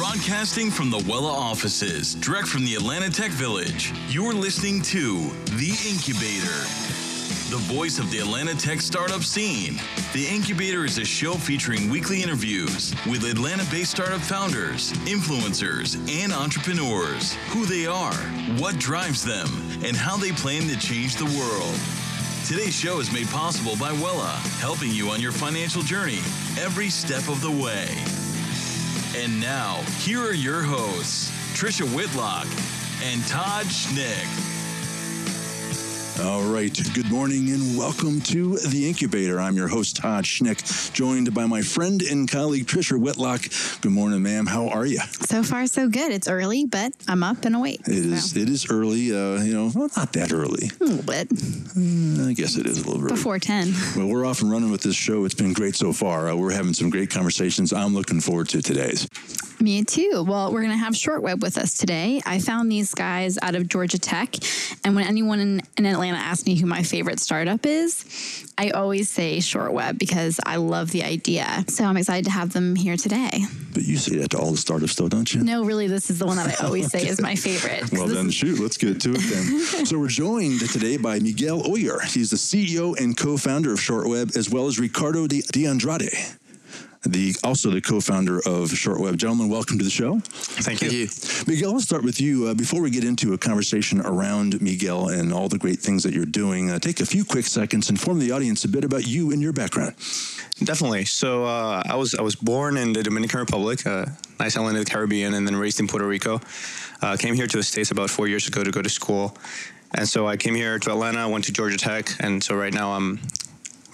Broadcasting from the Wela offices, direct from the Atlanta Tech Village, you're listening to The Incubator, the voice of the Atlanta Tech startup scene. The Incubator is a show featuring weekly interviews with Atlanta based startup founders, influencers, and entrepreneurs, who they are, what drives them, and how they plan to change the world. Today's show is made possible by Wela, helping you on your financial journey every step of the way. And now, here are your hosts, Trisha Whitlock and Todd Schnick. All right. Good morning and welcome to The Incubator. I'm your host, Todd Schnick, joined by my friend and colleague, Trisha Whitlock. Good morning, ma'am. How are you? So far, so good. It's early, but I'm up and awake. It is. so. It is early. Uh, you know, well, not that early. A little bit. Uh, I guess it is a little bit. Before 10. Well, we're off and running with this show. It's been great so far. Uh, we're having some great conversations. I'm looking forward to today's. Me too. Well, we're going to have Shortweb with us today. I found these guys out of Georgia Tech. And when anyone in, in Atlanta asks me who my favorite startup is, I always say Shortweb because I love the idea. So I'm excited to have them here today. But you say that to all the startups, though, don't you? No, really, this is the one that I always say is my favorite. Well, then, is- shoot, let's get to it then. so, we're joined today by Miguel Oller. He's the CEO and co founder of Shortweb, as well as Ricardo De, De Andrade, the, also the co founder of Shortweb. Gentlemen, welcome to the show. Thank you. Miguel, I'll start with you. Uh, before we get into a conversation around Miguel and all the great things that you're doing, uh, take a few quick seconds and inform the audience a bit about you and your background. Definitely. So uh, I was I was born in the Dominican Republic, uh, nice island of the Caribbean, and then raised in Puerto Rico. Uh, came here to the states about four years ago to go to school, and so I came here to Atlanta. Went to Georgia Tech, and so right now I'm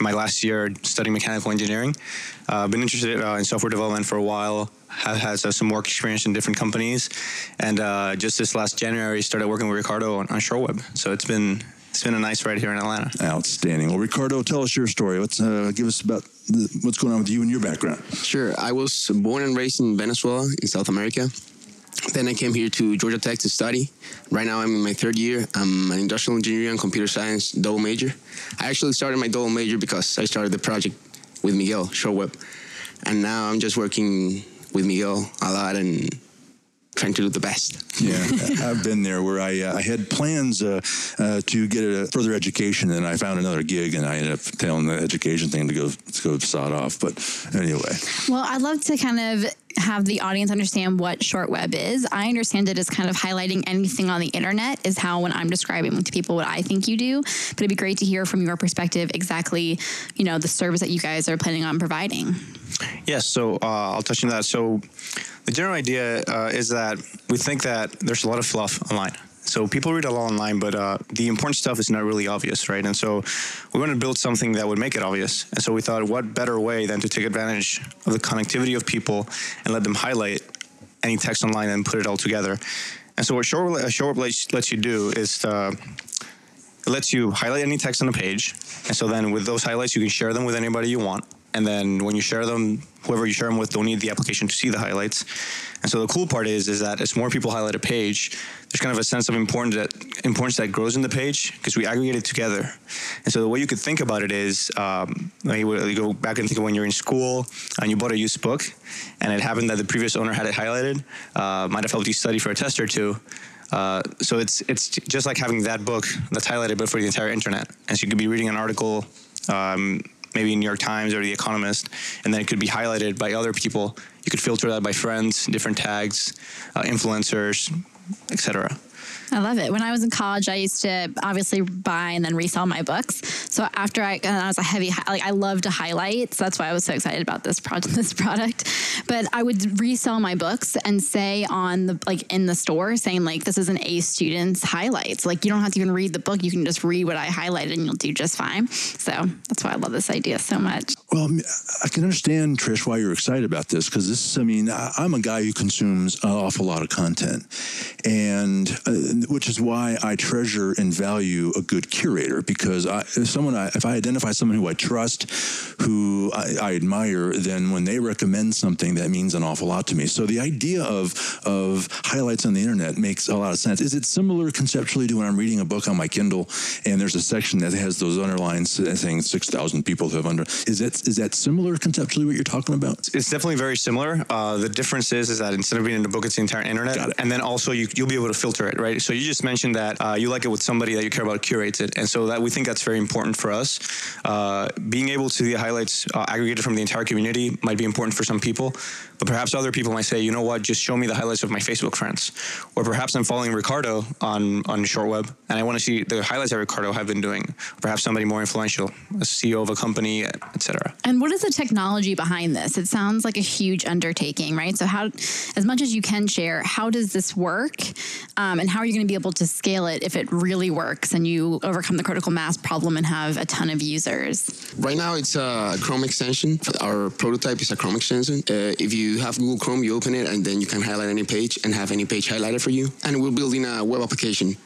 my last year studying mechanical engineering. Uh, been interested uh, in software development for a while. Have had uh, some work experience in different companies, and uh, just this last January started working with Ricardo on, on Shortweb. So it's been it's been a nice ride here in Atlanta. Outstanding. Well, Ricardo, tell us your story. Let's uh, give us about the, what's going on with you and your background. Sure. I was born and raised in Venezuela in South America. Then I came here to Georgia Tech to study. Right now I'm in my third year. I'm an industrial engineer and computer science double major. I actually started my double major because I started the project with Miguel, Shortweb. And now I'm just working with Miguel a lot and trying to do the best. Yeah, I've been there where I, uh, I had plans uh, uh, to get a further education, and I found another gig, and I ended up telling the education thing to go to go sod off. But anyway, Well, I'd love to kind of have the audience understand what Shortweb is. I understand it as kind of highlighting anything on the internet is how when I'm describing to people what I think you do. But it'd be great to hear from your perspective exactly, you know, the service that you guys are planning on providing. Yes, so uh, I'll touch on that. So the general idea uh, is that we think that there's a lot of fluff online. So people read a lot online, but uh, the important stuff is not really obvious, right? And so we want to build something that would make it obvious. And so we thought, what better way than to take advantage of the connectivity of people and let them highlight any text online and put it all together. And so what Shortweb Shortweb lets, lets you do is uh, it lets you highlight any text on the page. And so then with those highlights, you can share them with anybody you want. And then when you share them, whoever you share them with don't need the application to see the highlights. And so the cool part is, is that as more people highlight a page, there's kind of a sense of importance that, importance that grows in the page because we aggregate it together. And so the way you could think about it is, um, you go back and think of when you're in school and you bought a used book, and it happened that the previous owner had it highlighted, uh, might have helped you study for a test or two. Uh, so it's it's just like having that book that's highlighted, but for the entire internet. And so you could be reading an article, um, maybe New York Times or The Economist, and then it could be highlighted by other people. You could filter that by friends, different tags, uh, influencers, etc. I love it. When I was in college, I used to obviously buy and then resell my books. So after I, I was a heavy, like I love to highlight. So that's why I was so excited about this project, this product. But I would resell my books and say on the, like in the store saying like, this is an A student's highlights. Like you don't have to even read the book. You can just read what I highlighted and you'll do just fine. So that's why I love this idea so much. Well, I can understand Trish why you're excited about this because this. I mean, I'm a guy who consumes an awful lot of content, and uh, which is why I treasure and value a good curator because I, if someone, I, if I identify someone who I trust, who I, I, admire, then when they recommend something, that means an awful lot to me. So the idea of of highlights on the internet makes a lot of sense. Is it similar conceptually to when I'm reading a book on my Kindle and there's a section that has those underlines saying six thousand people have under? Is that is that similar conceptually what you're talking about? It's definitely very similar. Uh, the difference is is that instead of being in a book, it's the entire internet, and then also you, you'll be able to filter it, right? So you just mentioned that uh, you like it with somebody that you care about curates it, and so that we think that's very important for us. Uh, being able to see the highlights uh, aggregated from the entire community might be important for some people, but perhaps other people might say, you know what, just show me the highlights of my Facebook friends, or perhaps I'm following Ricardo on on Shortweb, and I want to see the highlights that Ricardo have been doing. Perhaps somebody more influential, a CEO of a company, etc. And what is the technology behind this? It sounds like a huge undertaking, right? So how, as much as you can share, how does this work, um, and how are you going to be able to scale it if it really works and you overcome the critical mass problem and have a ton of users? Right now, it's a Chrome extension. Our prototype is a Chrome extension. Uh, if you have Google Chrome, you open it, and then you can highlight any page and have any page highlighted for you. And we're building a web application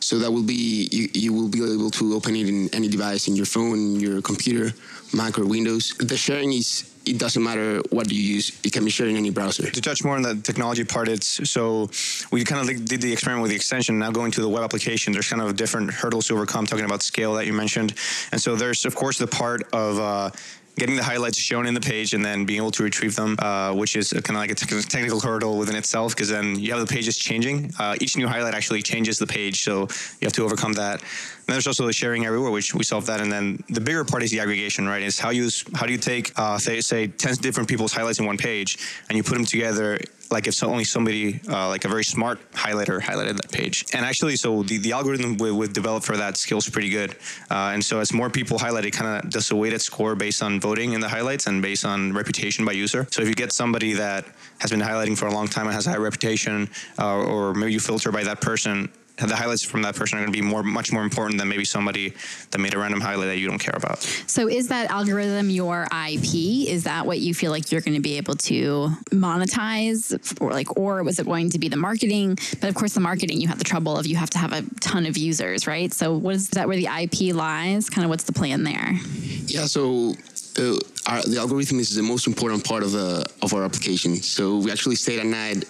so that will be you, you will be able to open it in any device in your phone, your computer, Mac or Windows. The sharing is it doesn't matter what you use; it can be shared in any browser. To touch more on the technology part, it's so we kind of did the experiment with the extension. Now going to the web application, there's kind of different hurdles to overcome. Talking about scale that you mentioned, and so there's of course the part of uh, getting the highlights shown in the page and then being able to retrieve them, uh, which is kind of like a te- technical hurdle within itself because then you have the pages changing. Uh, each new highlight actually changes the page, so you have to overcome that. And there's also the sharing everywhere, which we solved that. And then the bigger part is the aggregation, right? Is how you how do you take uh, say, say ten different people's highlights in one page and you put them together like if so only somebody uh, like a very smart highlighter highlighted that page. And actually, so the, the algorithm we, we developed for that skill is pretty good. Uh, and so as more people highlight, it kind of does a weighted score based on voting in the highlights and based on reputation by user. So if you get somebody that has been highlighting for a long time and has a high reputation, uh, or maybe you filter by that person, the highlights from that person are going to be more, much more important than maybe somebody that made a random highlight that you don't care about. So, is that algorithm your IP? Is that what you feel like you're going to be able to monetize, or like, or was it going to be the marketing? But of course, the marketing you have the trouble of you have to have a ton of users, right? So, what is that where the IP lies? Kind of what's the plan there? Yeah. So. Uh, our, the algorithm is the most important part of the of our application. So we actually stayed at night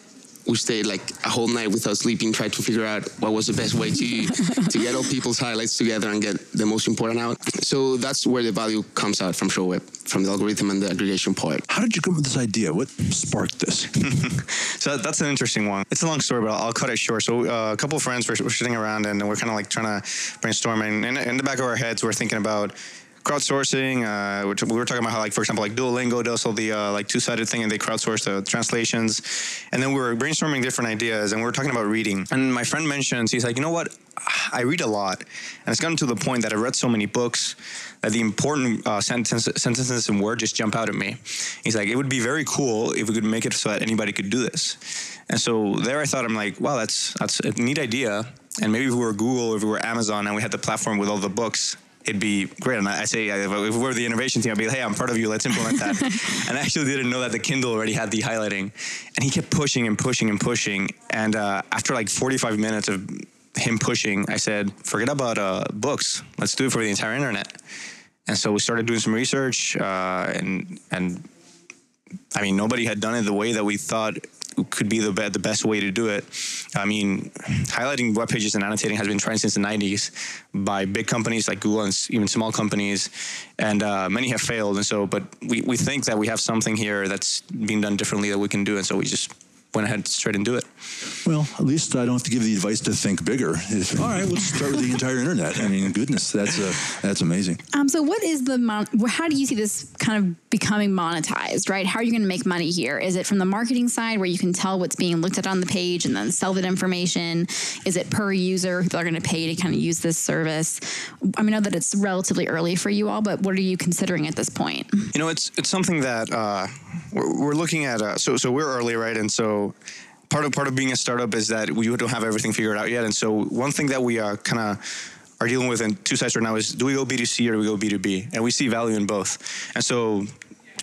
we stayed like a whole night without sleeping, tried to figure out what was the best way to to get all people's highlights together and get the most important out. So that's where the value comes out from ShortWeb, from the algorithm and the aggregation part. How did you come up with this idea? What sparked this? so that's an interesting one. It's a long story, but I'll, I'll cut it short. So uh, a couple of friends were, were sitting around and we're kind of like trying to brainstorm, and in, in the back of our heads, we're thinking about crowdsourcing. Uh, which we were talking about how, like, for example, like Duolingo does all the uh, like two-sided thing, and they crowdsource the translations. And then we were brainstorming different ideas, and we were talking about reading. And my friend mentions, he's like, you know what? I read a lot, and it's gotten to the point that I've read so many books that the important uh, sentence, sentences and words just jump out at me. He's like, it would be very cool if we could make it so that anybody could do this. And so there, I thought, I'm like, wow, that's that's a neat idea. And maybe if we were Google, or if we were Amazon, and we had the platform with all the books, it'd be great. And I say, if we're the innovation team, I'd be like, hey, I'm part of you. Let's implement that. and I actually didn't know that the Kindle already had the highlighting. And he kept pushing and pushing and pushing. And uh, after like 45 minutes of him pushing, I said, forget about uh, books. Let's do it for the entire internet. And so we started doing some research, uh, and and I mean, nobody had done it the way that we thought could be the, the best way to do it. I mean, highlighting web pages and annotating has been tried since the 90s by big companies like Google and even small companies, and uh, many have failed. And so, but we, we think that we have something here that's being done differently that we can do, and so we just went ahead straight and do it. Well, at least I don't have to give the advice to think bigger. If, all right, let's start with the entire internet. I mean, goodness, that's uh, that's amazing. Um, so, what is the mon- how do you see this kind of becoming monetized? Right? How are you going to make money here? Is it from the marketing side where you can tell what's being looked at on the page and then sell that information? Is it per user who are going to pay to kind of use this service? I mean, I know that it's relatively early for you all, but what are you considering at this point? You know, it's it's something that uh, we're, we're, looking at. Uh, so so we're early, right? And so part of part of being a startup is that we don't have everything figured out yet. And so one thing that we uh, are kind of are dealing with in two sides right now is do we go B2C or do we go B2B? And we see value in both. And so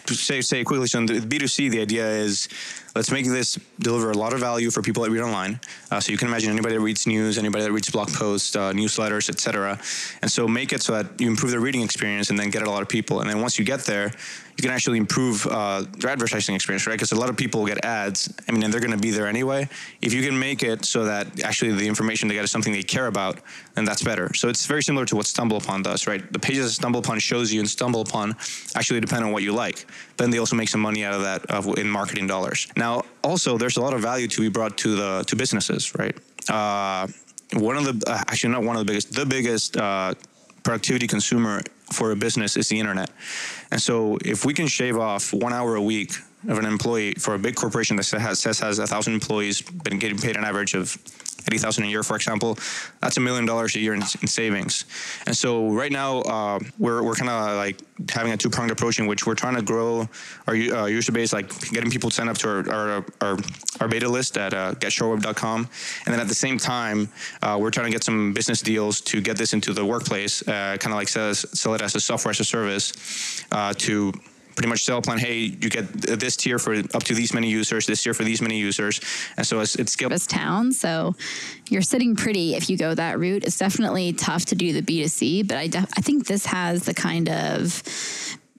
to say say quickly, so the B2C, the idea is let's make this deliver a lot of value for people that read online. Uh, so you can imagine anybody that reads news, anybody that reads blog posts, uh, newsletters, etc. And so make it so that you improve their reading experience and then get a lot of people. And then once you get there, you can actually improve uh, their advertising experience, right? Because a lot of people get ads. I mean, and they're going to be there anyway. If you can make it so that actually the information they get is something they care about, then that's better. So it's very similar to what StumbleUpon does, right? The pages that StumbleUpon shows you and StumbleUpon actually depend on what you like. Then they also make some money out of that in marketing dollars. Now, also, there's a lot of value to be brought to the to businesses, right? Uh, one of the uh, actually not one of the biggest, the biggest uh, productivity consumer for a business is the internet. And so if we can shave off one hour a week of an employee for a big corporation that says has a thousand employees, been getting paid an average of 80,000 a year, for example, that's a million dollars a year in, in, savings. And so right now, uh, we're, we're kind of like having a two pronged approach in which we're trying to grow our uh, user base, like getting people to sign up to our, our, our, our beta list at uh, getshortweb.com. And then at the same time, uh, we're trying to get some business deals to get this into the workplace, uh, kind of like sell, sell it as a software as a service uh, to pretty much sell a plan. Hey, you get this tier for up to these many users, this tier for these many users, and so it's it's scalable. town, so you're sitting pretty if you go that route. It's definitely tough to do the B2C, but I def- I think this has the kind of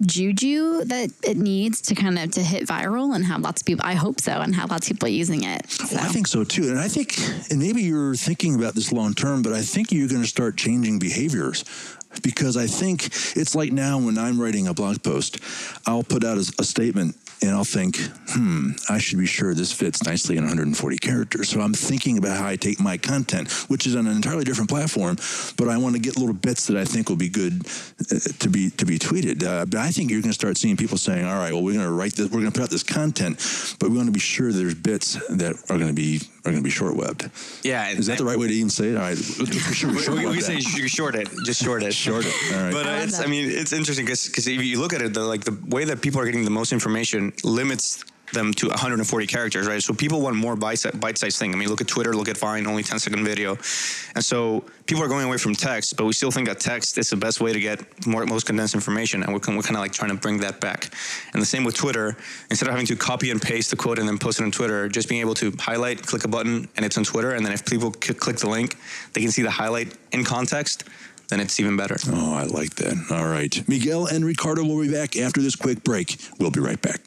juju that it needs to kind of to hit viral and have lots of people i hope so and have lots of people using it so. well, i think so too and i think and maybe you're thinking about this long term but i think you're going to start changing behaviors because I think it's like now when I'm writing a blog post, I'll put out a, a, statement and I'll think, hmm, I should be sure this fits nicely in 140 characters. So I'm thinking about how I take my content, which is on an entirely different platform, but I want to get little bits that I think will be good uh, to be to be tweeted. Uh, but I think you're going to start seeing people saying, all right, well, we're going to write this, we're going to put out this content, but we want to be sure there's bits that are going to be are going to be short webbed. Yeah, is that the right way to even say it? All right, sure, we, we say short it, just short it, short it. All right, but uh, it's, I mean, it's interesting because because if you look at it, the, like the way that people are getting the most information limits them to 140 characters, right? So people want more bite-sized thing. I mean, look at Twitter, look at Vine, only 10 second video, and so people are going away from text, but we still think that text is the best way to get more most condensed information, and we're, we're kind of like trying to bring that back. And the same with Twitter. Instead of having to copy and paste the quote and then post it on Twitter, just being able to highlight, click a button, and it's on Twitter, and then if people click the link, they can see the highlight in context then it's even better. Oh, I like that. All right. Miguel and Ricardo will be back after this quick break. We'll be right back.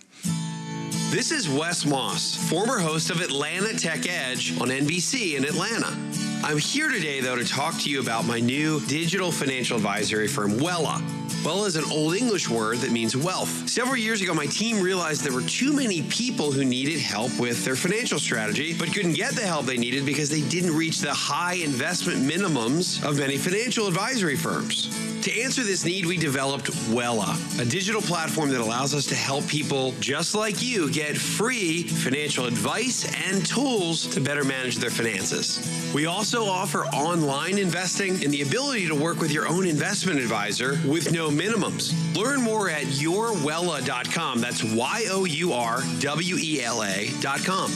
This is Wes Moss, former host of Atlanta Tech Edge on NBC in Atlanta. I'm here today, though, to talk to you about my new digital financial advisory firm, Wela. Wela is an Old English word that means wealth. Several years ago, my team realized there were too many people who needed help with their financial strategy, but couldn't get the help they needed because they didn't reach the high investment minimums of many financial advisory firms. To answer this need, we developed Wela, a digital platform that allows us to help people just like you get free financial advice and tools to better manage their finances. We also offer online investing and the ability to work with your own investment advisor with no minimums. Learn more at yourwela.com. That's Y O U R W E L A.com.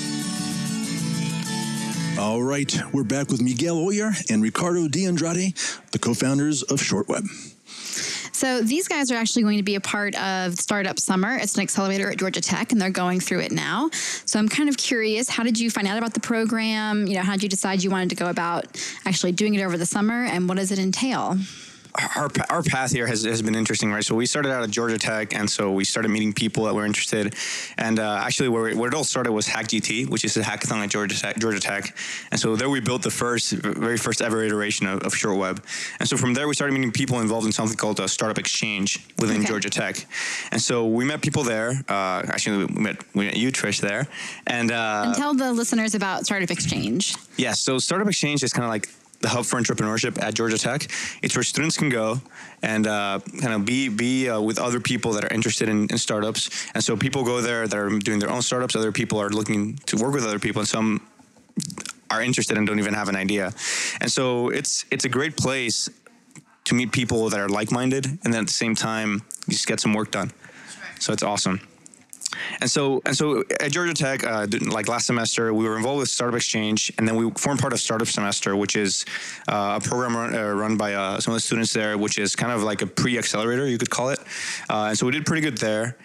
All right, we're back with Miguel Oller and Ricardo De Andrade, the co-founders of Shortweb. So these guys are actually going to be a part of Startup Summer. It's an accelerator at Georgia Tech, and they're going through it now. So I'm kind of curious, how did you find out about the program? You know, how did you decide you wanted to go about actually doing it over the summer, and what does it entail? Our our path here has, has been interesting, right? So we started out at Georgia Tech, and so we started meeting people that were interested. And uh, actually, where, where it all started was Hack GT, which is a hackathon at Georgia Tech, Georgia Tech. And so there we built the first, very first ever iteration of, of Shortweb. And so from there, we started meeting people involved in something called a startup exchange within okay. Georgia Tech. And so we met people there. Uh, actually, we met we met you, Trish, there. And, uh, and tell the listeners about Startup Exchange. Yes. Yeah, so Startup Exchange is kind of like the hub for entrepreneurship at Georgia Tech. It's where students can go and uh, kind of be be uh, with other people that are interested in, in, startups. And so people go there that are doing their own startups. Other people are looking to work with other people, and some are interested and don't even have an idea. And so it's it's a great place to meet people that are like minded, and then at the same time, you just get some work done. So it's awesome. And so, and so at Georgia Tech, uh, like last semester, we were involved with Startup Exchange, and then we formed part of Startup Semester, which is uh, a program run, uh, run by uh, some of the students there, which is kind of like a pre-accelerator, you could call it. Uh, and so we did pretty good there.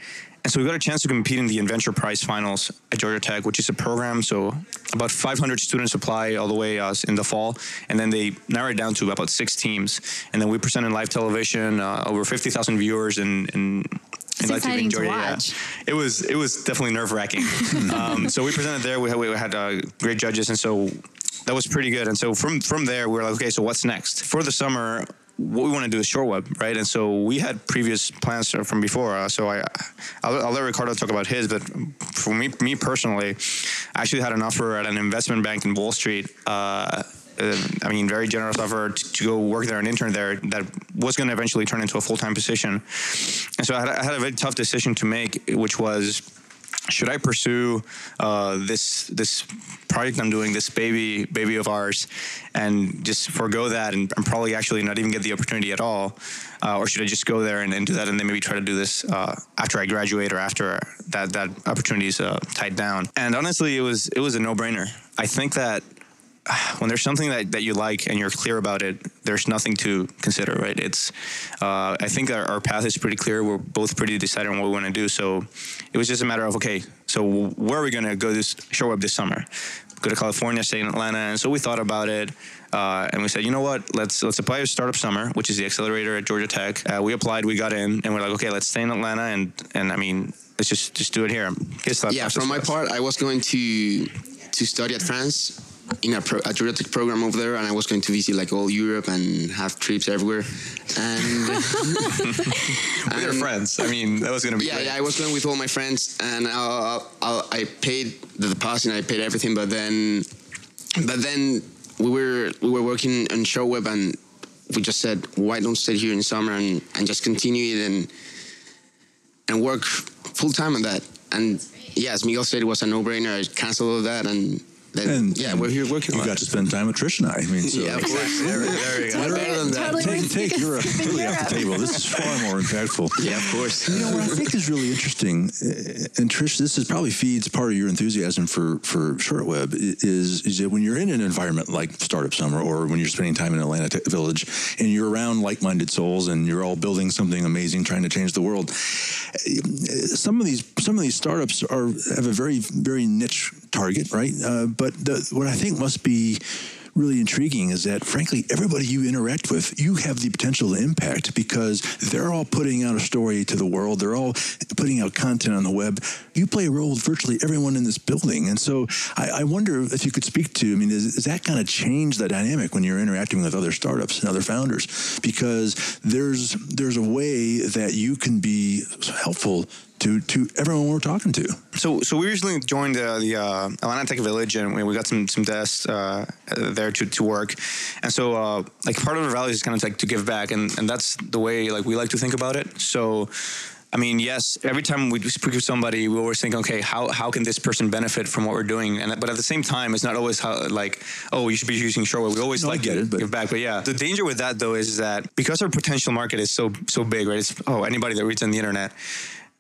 and so we got a chance to compete in the Inventure Prize Finals at Georgia Tech, which is a program. So about 500 students apply all the way uh, in the fall, and then they narrow it down to about six teams. And then we present in live television, uh, over 50,000 viewers in It's in exciting to watch. It was it was definitely nerve wracking. um, so we presented there. We had, we had uh, great judges, and so that was pretty good. And so from from there, we were like, okay, so what's next for the summer? What we want to do is short web, right? And so we had previous plans from before. Uh, so I, I'll, I'll let Ricardo talk about his, but for me, me personally, I actually had an offer at an investment bank in Wall Street. Uh, uh, I mean, very generous offer to, to go work there and intern there that was going to eventually turn into a full time position. And so I had, I had a very tough decision to make, which was should I pursue uh, this this project I'm doing, this baby baby of ours, and just forego that and, and probably actually not even get the opportunity at all, uh, or should I just go there and, and, do that and then maybe try to do this uh, after I graduate or after that that opportunity is uh, tied down? And honestly, it was it was a no brainer. I think that when there's something that, that you like and you're clear about it, there's nothing to consider, right? It's, uh, I think our, our, path is pretty clear. We're both pretty decided on what we want to do. So it was just a matter of, okay, so where are we going to go this show up this summer? Go to California, stay in Atlanta. And so we thought about it. Uh, and we said, you know what? Let's let's apply to Startup Summer, which is the accelerator at Georgia Tech. Uh, we applied, we got in, and we're like, okay, let's stay in Atlanta, and and I mean, let's just just do it here. yeah, from my part, I was going to to study at France in a, pro, a Georgia program over there, and I was going to visit like all Europe and have trips everywhere. And with your friends, I mean, that was going to be yeah, great. yeah. I was going with all my friends, and I, I, I paid the deposit, and I paid everything, but then, but then we were we were working on Shortweb, and we just said, why don't stay here in summer and, and just continue it and and work full time on that. And yes, Miguel said it was a no brainer. I canceled all that and then, and yeah, we're here working. You got it. to spend time with Trish and I. I mean, so yeah, of course. there, there you go. Totally, Better than that. totally take, worth take you're really off the table. This is far more impactful. Yeah, of course. You know what I think is really interesting, uh, and Trish, this is probably feeds part of your enthusiasm for for Shortweb is is that when you're in an environment like Startup Summer or when you're spending time in Atlanta Tech Village and you're around like-minded souls and you're all building something amazing, trying to change the world. Some of these some of these startups are have a very very niche target, right? Uh, but the, what I think must be really intriguing is that, frankly, everybody you interact with, you have the potential to impact because they're all putting out a story to the world. They're all putting out content on the web. You play a role with virtually everyone in this building. And so I, I wonder if you could speak to, I mean, does, does that kind of change the dynamic when you're interacting with other startups and other founders? Because there's, there's a way that you can be helpful to to everyone we're talking to. So so we recently joined uh, the uh, Atlanta Tech Village, and we we got some some desks uh, there to, to work. And so uh, like part of our values is kind of like to give back, and and that's the way like we like to think about it. So. I mean, yes. Every time we speak with somebody, we always think, okay, how, how can this person benefit from what we're doing? And but at the same time, it's not always how like, oh, you should be using Shortweb. We always no, like get it, but give back. But yeah, the danger with that though is that because our potential market is so so big, right? It's oh anybody that reads on the internet.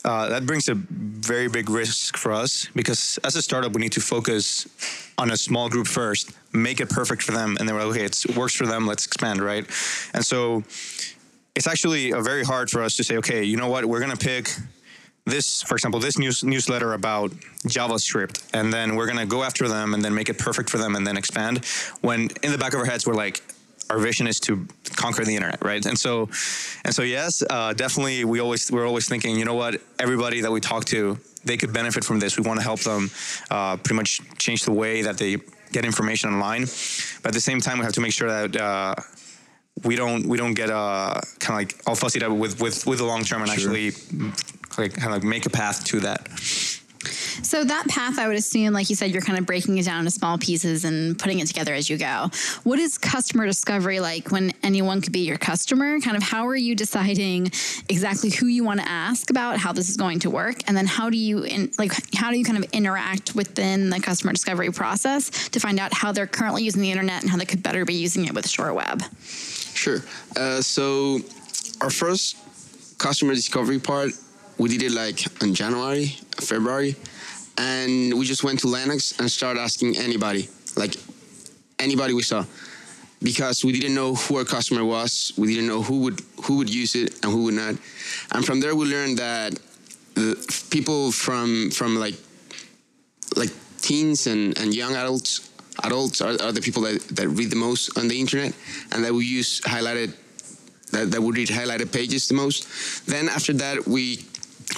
Uh, that brings a very big risk for us because as a startup, we need to focus on a small group first, make it perfect for them, and then we're like, okay, it works for them, let's expand, right? And so it's actually very hard for us to say, okay, you know what, we're going to pick this, for example, this news newsletter about JavaScript, and then we're going to go after them and then make it perfect for them and then expand. When in the back of our heads, we're like, our vision is to conquer the internet, right? And so, and so, yes, uh, definitely, we always we're always thinking, you know what, everybody that we talk to, they could benefit from this. We want to help them uh, pretty much change the way that they get information online, but at the same time, we have to make sure that. Uh, we don't we don't get uh, kind of like all fussy with with with the long term and sure. actually like kind of like make a path to that. So that path, I would assume, like you said, you're kind of breaking it down into small pieces and putting it together as you go. What is customer discovery like when anyone could be your customer? Kind of how are you deciding exactly who you want to ask about how this is going to work, and then how do you in, like how do you kind of interact within the customer discovery process to find out how they're currently using the internet and how they could better be using it with Shortweb? Sure. Uh, so our first customer discovery part we did it like in January, February, and we just went to Lenox and started asking anybody, like anybody we saw, because we didn't know who our customer was, we didn't know who would who would use it and who would not, and from there we learned that people from from like like teens and, and young adults adults are, are the people that, that read the most on the internet and that we use highlighted that, that would read highlighted pages the most. Then after that we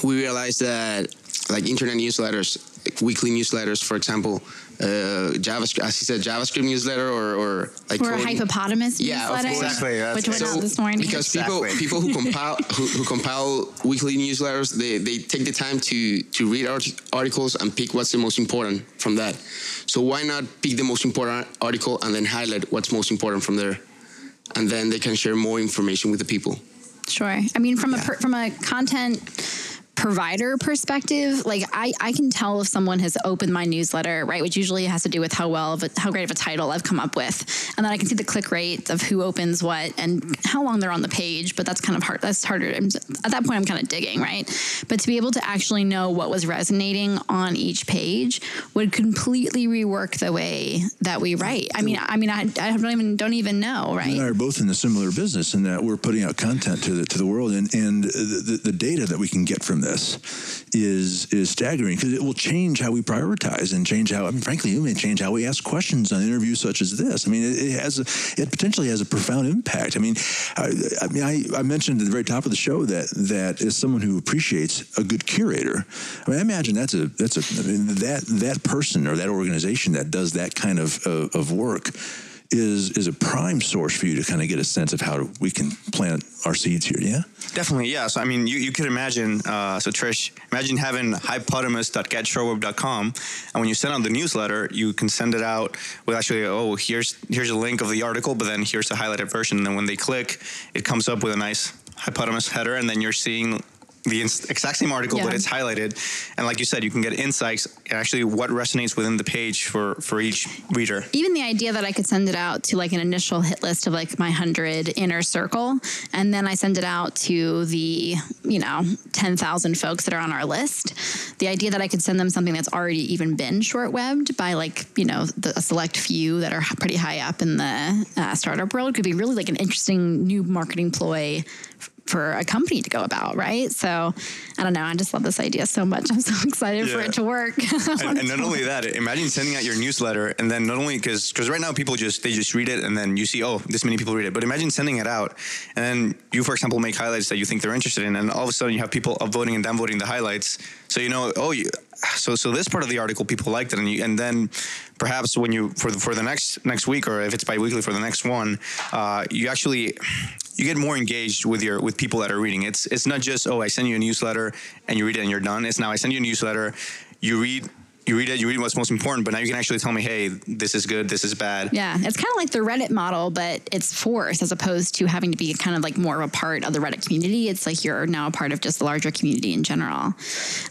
we realized that like internet newsletters weekly newsletters for example uh, JavaScript, as he said, JavaScript newsletter or, or like Or a coding. Hypepotamus Yeah, newsletter, course. Exactly, that's- which went So, out this morning. Because people Exactly. people who compile who, who compile weekly newsletters, they, they take the time to to read art- articles and pick what's the most important from that. So why not pick the most important article and then highlight what's most important from there, and then they can share more information with the people. Sure. I mean, from a per, from a content provider perspective, like I, I can tell if someone has opened my newsletter, right, which usually has to do with how well how great of a title I've come up with, and then I can see the click rate of who opens what and how long they're on the page. But that's kind of hard. That's harder. At that point, I'm kind of digging, right? But to be able to actually know what was resonating on each page would completely rework the way that we write. I mean, I mean, I, I don't even don't even know, right? You and I are both in a similar business in that we're putting out content to the to the world, and and the, the data that we can get from this is is staggering because it will change how we prioritize and change how I mean, frankly, it may change how we ask questions on interviews such as this. I mean, it, it has a, it potentially has a profound impact. I mean, I, I mean, I, I mentioned at the very top of the show that that as someone who appreciates a good curator, I mean, I imagine that's a that's a I mean, that that person or that organization that does that kind of of, of work is is a prime source for you to kind of get a sense of how we can plant our seeds here. Yeah. Definitely, yeah. So I mean, you, you could imagine. Uh, so Trish, imagine having hypepotamus.getshortweb.com, and when you send out the newsletter, you can send it out with actually, oh, here's here's a link of the article, but then here's the highlighted version. And then when they click, it comes up with a nice Hypepotamus header, and then you're seeing the exact same article, but it's highlighted. And like you said, you can get insights actually what resonates within the page for for each reader. even the idea that I could send it out to like an initial hit list of like my hundred inner circle, and then I send it out to the you know ten thousand folks that are on our list. The idea that I could send them something that's already even been short webbed by like you know the, a select few that are pretty high up in the uh, startup world could be really like an interesting new marketing ploy for a company to go about, right? So I don't know. I just love this idea so much. I'm so excited for it to work. and, and not only that, imagine sending out your newsletter, and then not only because because right now people just they just read it, and then you see oh this many people read it. But imagine sending it out, and then you for example make highlights that you think they're interested in, and all of a sudden you have people upvoting and downvoting the highlights. So you know oh you. So, so this part of the article people liked it, and you, and then perhaps when you for the, for the next next week, or if it's biweekly for the next one, uh, you actually you get more engaged with your with people that are reading. It's it's not just oh I send you a newsletter and you read it and you're done. It's now I send you a newsletter, you read you read it, you read what's most important, but now you can actually tell me, hey, this is good, this is bad. Yeah, it's kind of like the Reddit model, but it's forced as opposed to having to be kind of like more of a part of the Reddit community. It's like you're now a part of just the larger community in general.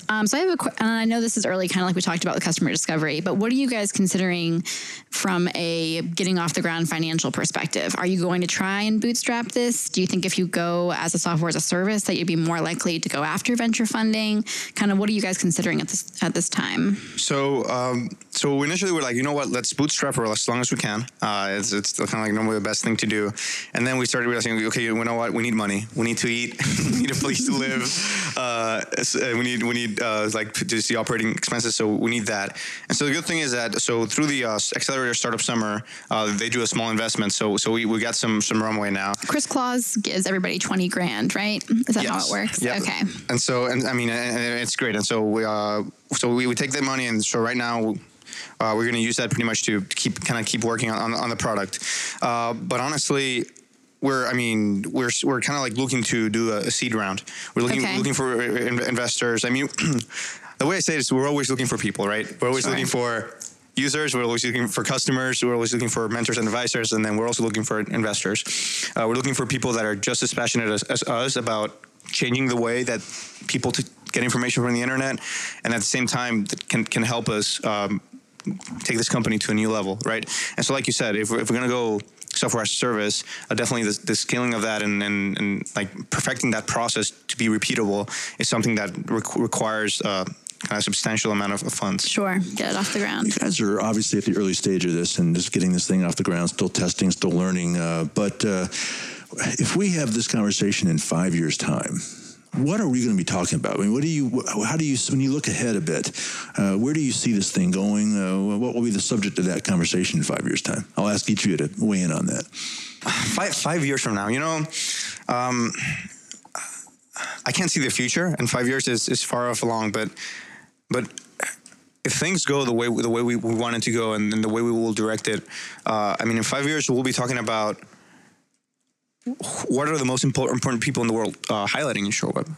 Um, so I have a, and I know this is early, kind of like we talked about with customer discovery, but what are you guys considering from a getting off the ground financial perspective? Are you going to try and bootstrap this? Do you think if you go as a software as a service that you'd be more likely to go after venture funding? Kind of what are you guys considering at this at this time? So, um, so initially we're like, you know what? Let's bootstrap for as long as we can. Uh, it's it's kind of like normally the best thing to do. And then we started realizing, okay, you know what? We need money. We need to eat. we need a place to live. Uh, uh, we need we need uh, like just the operating expenses. So we need that. And so the good thing is that so through the uh, accelerator startup summer, uh, they do a small investment. So so we, we got some some runway now. Chris Klaus gives everybody 20 grand, right? Is that how it works? Yep. Okay. And so, and I mean, and, and it's great. And so we, uh, so we, take that money, and so right now. Uh, we're going to use that pretty much to keep kind of keep working on, on the product, uh, but honestly, we're I mean we're we're kind of like looking to do a, a seed round. We're looking Okay. looking for uh, in- investors. I mean, the way I say it is, we're always looking for people, right? We're always Sure. looking for users. We're always looking for customers. We're always looking for mentors and advisors, and then we're also looking for investors. Uh, we're looking for people that are just as passionate as, as us about changing the way that people to get information from the internet, and at the same time can can help us. Um, take this company to a new level, right? And so, like you said, if we're, if we're going to go software as a service, uh, definitely the, the scaling of that and, and, and like perfecting that process to be repeatable is something that requ- requires uh, kind of substantial amount of, of funds. Sure. Get it off the ground. You guys are obviously at the early stage of this and just getting this thing off the ground, still testing, still learning. Uh, but uh, if we have this conversation in five years' time, what are we going to be talking about? I mean, what do you, how do you, when you look ahead a bit, uh, where do you see this thing going? Uh, what will be the subject of that conversation in five years' time? I'll ask each of you to weigh in on that. Five, five years from now, you know, um, I can't see the future, and five years is, is far off along, but, but if things go the way the way we, we want it to go and, and the way we will direct it, uh, I mean, in five years we'll be talking about what are the most important important people in the world uh, highlighting in Shortweb.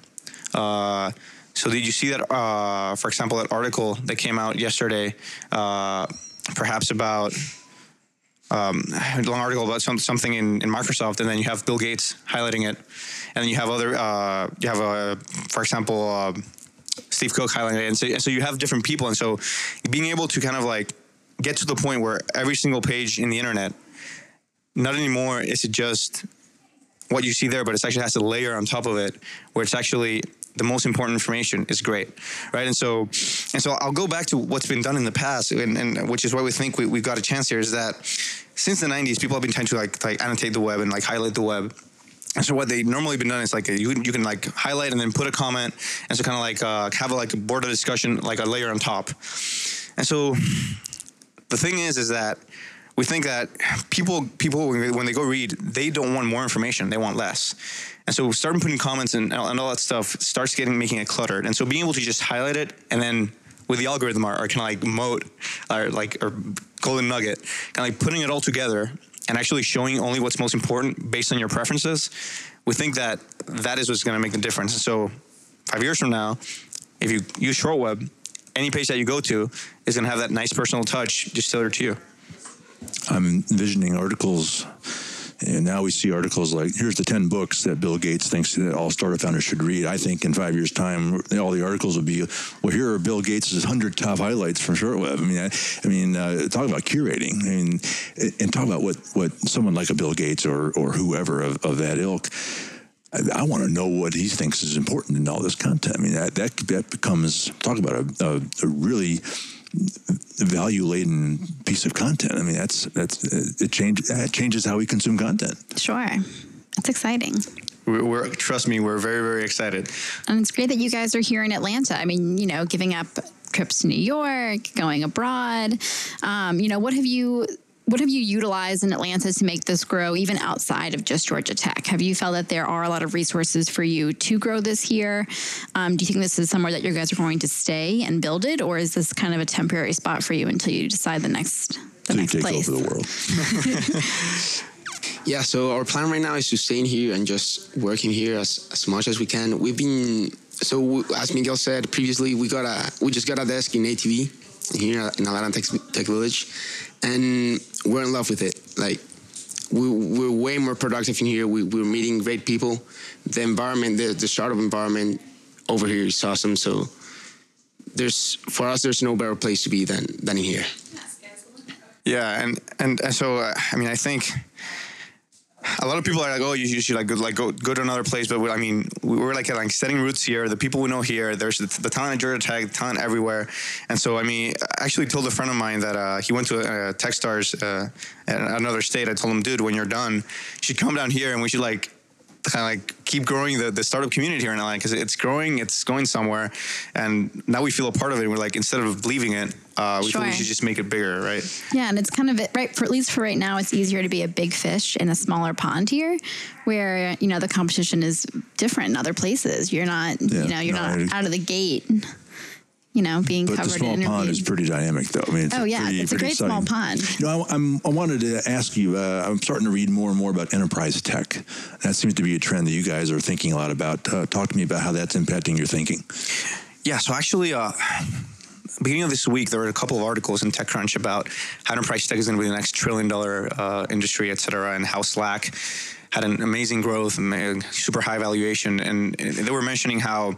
Uh, so did you see that, uh, for example, that article that came out yesterday, uh, perhaps about um, a long article about some, something in, in, Microsoft, and then you have Bill Gates highlighting it, and then you have other, uh, you have a, for example, uh, Steve Cook highlighting it, and so, and so you have different people, and so being able to kind of like get to the point where every single page in the internet, not anymore is it just what you see there, but it actually has a layer on top of it where it's actually the most important information is great, right? And so, and so I'll go back to what's been done in the past, and, and which is why we think we, we got a chance here. Is that since the '90s, people have been trying to like like annotate the web and like highlight the web. And so what they normally been done is like a, you, you can like highlight and then put a comment, and so kind of like uh, have a, like a board of discussion, like a layer on top. And so the thing is, is that we think that people people when they go read, they don't want more information; they want less. And so starting putting comments and, and all that stuff starts getting making it cluttered. And so being able to just highlight it and then with the algorithm or, or kind of like moat or like or golden nugget, kind of like putting it all together and actually showing only what's most important based on your preferences, we think that that is what's going to make the difference. And so five years from now, if you use Shortweb, any page that you go to is going to have that nice personal touch just tailored to you. I'm envisioning articles. And now we see articles like, here's the 10 books that Bill Gates thinks that all startup founders should read. I think in five years' time, all the articles will be, well, here are Bill Gates' 100 top highlights from shortweb. I mean, I, I mean, uh, talk about curating. I mean, and talk about what, what someone like a Bill Gates or, or whoever of, of that ilk, I, I want to know what he thinks is important in all this content. I mean, that, that, that becomes, talk about a, a, a really value laden piece of content. I mean, that's that's it changes it changes how we consume content. Sure, it's exciting. We're, we're, trust me, we're very very excited. And it's great that you guys are here in Atlanta. I mean, you know, giving up trips to New York, going abroad. Um, you know, what have you what have you utilized in Atlanta to make this grow even outside of just Georgia Tech? Have you felt that there are a lot of resources for you to grow this here? Um, do you think this is somewhere that you guys are going to stay and build it, or is this kind of a temporary spot for you until you decide the next the so next you take place? over the world. yeah, so our plan right now is to stay in here and just working here as, as much as we can. We've been so as Miguel said previously, we got a we just got a desk in ATV here in Atlanta Tech, Tech Village, and we're in love with it. Like we, we're way more productive in here. We, we're meeting great people. The environment, the, the startup environment over here is awesome. So there's for us, there's no better place to be than than in here. Yeah, and and, so uh, I mean, I think a lot of people are like, oh, you should like go like go go to another place. But I mean, we're like like setting roots here. The people we know here. There's the, the talent at Georgia Tech, talent everywhere. And so I mean, I actually told a friend of mine that uh, he went to uh, TechStars uh, in another state. I told him, dude, when you're done, you should come down here and we should like kind of like keep growing the, the startup community here in Atlanta because it's growing, it's going somewhere, and now we feel a part of it. We're like instead of leaving it, uh, we sure. we should just make it bigger, right? Yeah, and it's kind of right for at least for right now. It's easier to be a big fish in a smaller pond here, where you know the competition is different in other places. You're not, yeah, you know, you're no, not out of the gate you know, being but covered. the small pond is pretty dynamic, though. I mean, oh yeah, pretty, it's a great exciting. small pond. You know, I, am I wanted to ask you. Uh, I'm starting to read more and more about enterprise tech. That seems to be a trend that you guys are thinking a lot about. Uh, talk to me about how that's impacting your thinking. Yeah. So actually. Uh, beginning of this week, there were a couple of articles in TechCrunch about how enterprise tech is going to be the next trillion dollar uh, industry, et cetera, and how Slack had an amazing growth and super high valuation. And they were mentioning how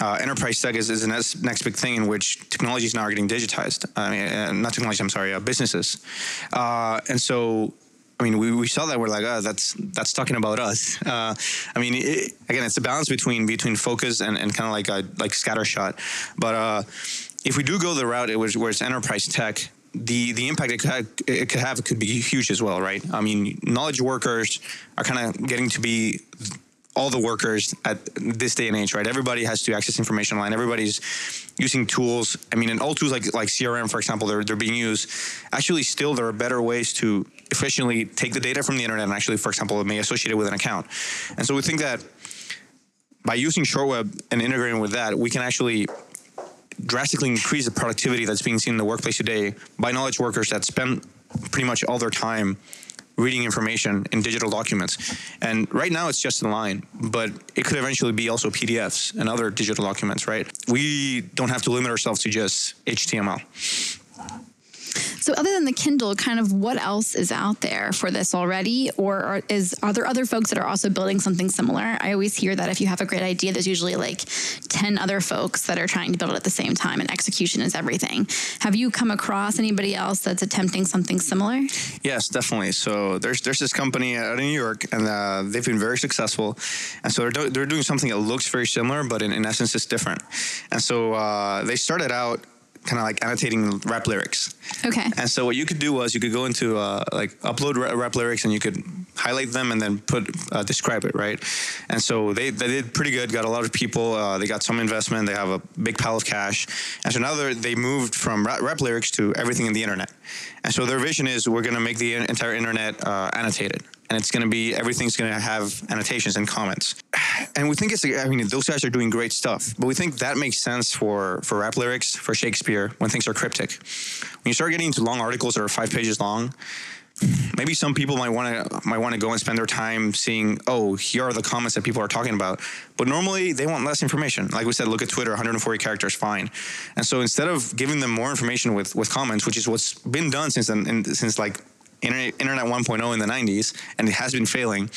uh, enterprise tech is, is the next, next big thing in which technologies now are getting digitized. I mean, uh, not technology, I'm sorry, uh, businesses. Uh, and so I mean, we, we saw that we're like, oh, that's that's talking about us. Uh, I mean, it, again, it's a balance between between focus and, and kind of like a like scattershot. But uh, if we do go the route where it's enterprise tech, the the impact it could, have, it could have could be huge as well, right? I mean, knowledge workers are kind of getting to be all the workers at this day and age, right? Everybody has to access information online. Everybody's using tools. I mean, and all tools like like CRM, for example, they're they're being used. Actually, still there are better ways to efficiently take the data from the internet and actually, for example, it may associate it with an account. And so we think that by using Shortweb and integrating with that, we can actually drastically increase the productivity that's being seen in the workplace today by knowledge workers that spend pretty much all their time reading information in digital documents. And right now it's just in line, but it could eventually be also PDFs and other digital documents, right? We don't have to limit ourselves to just HTML. So, other than the Kindle, kind of what else is out there for this already, or is are there other folks that are also building something similar? I always hear that if you have a great idea, there's usually like ten other folks that are trying to build it at the same time, and execution is everything. Have you come across anybody else that's attempting something similar? Yes, definitely. So there's there's this company out in New York, and uh, they've been very successful, and so they're, do- they're doing something that looks very similar, but in, in essence, it's different. And so uh, they started out kind of like annotating rap lyrics. Okay. And so what you could do was you could go into uh, like upload rap lyrics and you could highlight them and then put uh, describe it right. And so they, they did pretty good. Got a lot of people. Uh, they got some investment. They have a big pile of cash. And so now they moved from rap, rap lyrics to everything in the internet. And so their vision is we're going to make the entire internet uh, annotated. And it's going to be everything's going to have annotations and comments. And we think it's I mean those guys are doing great stuff, but we think that makes sense for for rap lyrics for Shakespeare when things are cryptic. When you start getting into long articles that are five pages long, maybe some people might want to might want to go and spend their time seeing oh here are the comments that people are talking about. But normally they want less information. Like we said look at twitter 140 characters fine. And so instead of giving them more information with with comments which is what's been done since in, since like internet, internet 1.0 in the 90s and it has been failing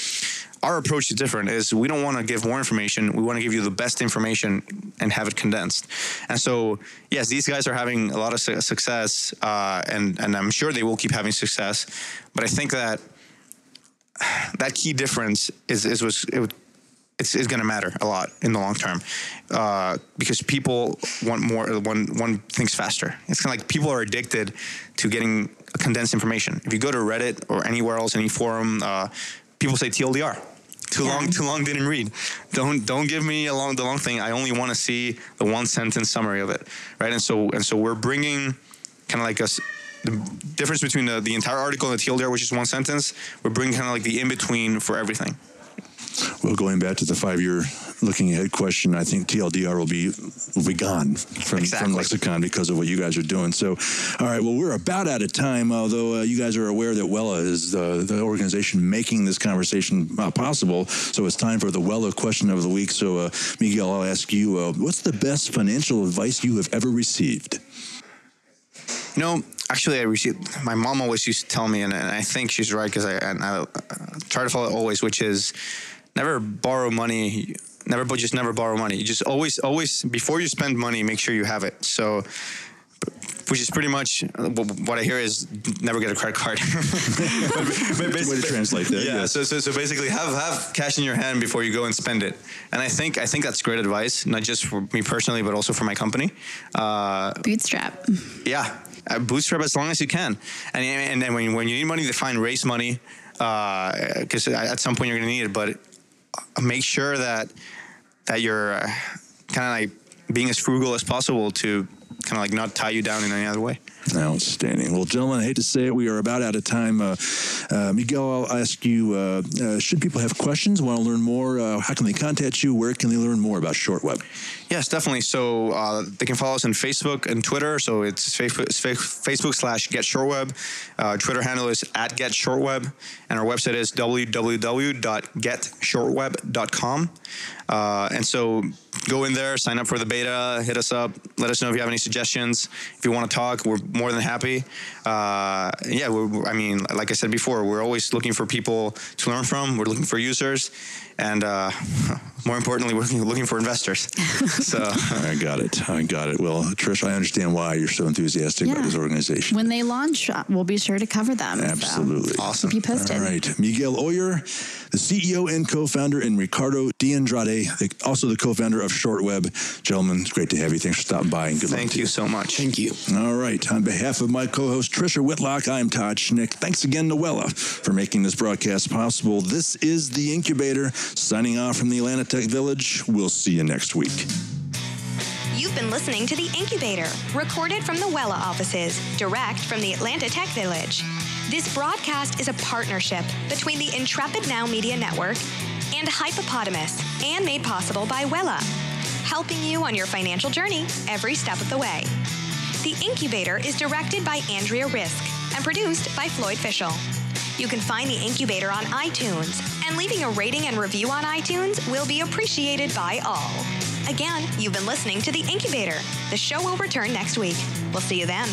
our approach is different is we don't want to give more information we want to give you the best information and have it condensed. And so yes these guys are having a lot of su- success uh, and and i'm sure they will keep having success but i think that that key difference is is was it, it's, it's going to matter a lot in the long term uh, because people want more one one things faster. It's kind of like people are addicted to getting condensed information. If you go to reddit or anywhere else any forum uh, people say tldr too Yeah. long too long didn't read don't don't give me a long the long thing i only want to see the one sentence summary of it right and so and so we're bringing kind of like us the difference between the, the entire article and the TLDR, which is one sentence, we're bringing kind of like the in between for everything. Well, going back to the five-year looking ahead question, I think TLDR will be will be gone from, Exactly. from lexicon because of what you guys are doing. So, all right. Well, we're about out of time. Although uh, you guys are aware that Wela is uh, the organization making this conversation uh, possible. So it's time for the Wela question of the week. So, uh, Miguel, I'll ask you: uh, What's the best financial advice you have ever received? You know, actually, I received. My mom always used to tell me, and, and I think she's right because I, and I uh, try to follow it always, which is never borrow money. Never, but just never borrow money. You just always, always before you spend money, make sure you have it. So, which is pretty much uh, what I hear is never get a credit card. But Way to translate that. Yeah. yes. So, so so basically, have have cash in your hand before you go and spend it. And I think I think that's great advice, not just for me personally, but also for my company. Uh, Bootstrap. yeah, bootstrap as long as you can. And and then when when you need money, to find raise money because at some point you're going to need it. But uh, make sure that that you're uh, kind of like being as frugal as possible to kind of like not tie you down in any other way. Outstanding. Well, gentlemen, I hate to say it, we are about out of time. Uh, uh, Miguel, I'll ask you: uh, uh, Should people have questions, want to learn more? Uh, how can they contact you? Where can they learn more about Shortweb? Yes, definitely. So uh, they can follow us on Facebook and Twitter. So it's Facebook, Facebook slash Get Shortweb. Uh, Twitter handle is at Get Shortweb, and our website is www.getshortweb.com. And so go in there, sign up for the beta, hit us up, let us know if you have any suggestions. If you want to talk, we're more than happy. Uh, yeah, I mean, like I said before, we're always looking for people to learn from. We're looking for users, and uh, more importantly, we're looking, looking for investors. so I got it. I got it. Well, Trish, I understand why you're so enthusiastic about this organization. When they launch, uh, we'll be sure to cover them. so Absolutely. Awesome. Keep you posted. All right. Miguel Oller, the CEO and co founder, and Ricardo De Andrade, the- also the co founder of Shortweb. Gentlemen, it's great to have you. Thanks for stopping by and good luck. Thank to you so much. Thank you. All right. On behalf of my co host, Trisha Whitlock, I'm Todd Schnick. Thanks again, Noella, for making this broadcast possible. This is The Incubator. Signing off from the Atlanta Tech Village. We'll see you next week. You've been listening to The Incubator, recorded from the Wela offices, direct from the Atlanta Tech Village. This broadcast is a partnership between the Intrepid Now Media Network and Hypepotamus and made possible by Wela, helping you on your financial journey every step of the way. The Incubator is directed by Andrea Risk and produced by Floyd Fischel. You can find The Incubator on iTunes, and leaving a rating and review on iTunes will be appreciated by all. Again, you've been listening to The Incubator. The show will return next week. We'll see you then.